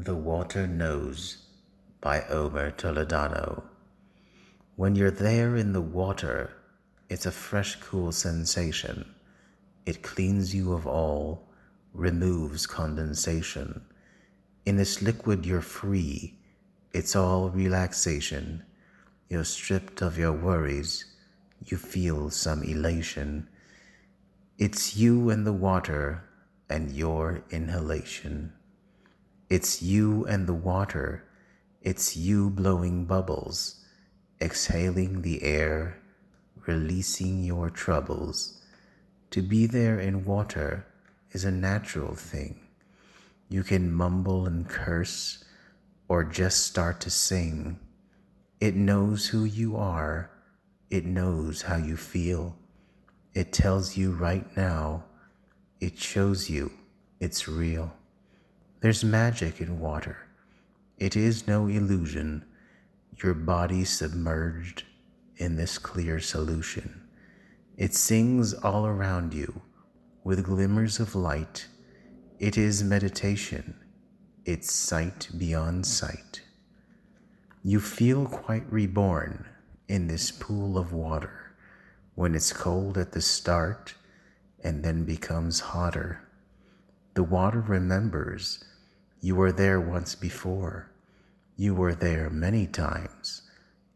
The Water Knows by Omer Toledano. When you're there in the water, it's a fresh, cool sensation. It cleans you of all, removes condensation. In this liquid, you're free. It's all relaxation. You're stripped of your worries. You feel some elation. It's you and the water and your inhalation. It's you and the water. It's you blowing bubbles, exhaling the air, releasing your troubles. To be there in water is a natural thing. You can mumble and curse or just start to sing. It knows who you are. It knows how you feel. It tells you right now. It shows you it's real. There's magic in water. It is no illusion. Your body submerged in this clear solution. It sings all around you with glimmers of light. It is meditation. It's sight beyond sight. You feel quite reborn in this pool of water when it's cold at the start and then becomes hotter. The water remembers you were there once before. You were there many times.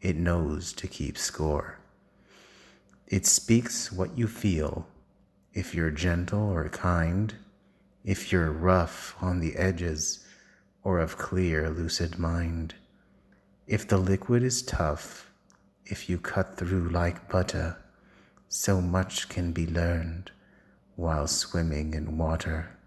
It knows to keep score. It speaks what you feel. If you're gentle or kind, if you're rough on the edges or of clear, lucid mind. If the liquid is tough, if you cut through like butter, so much can be learned while swimming in water.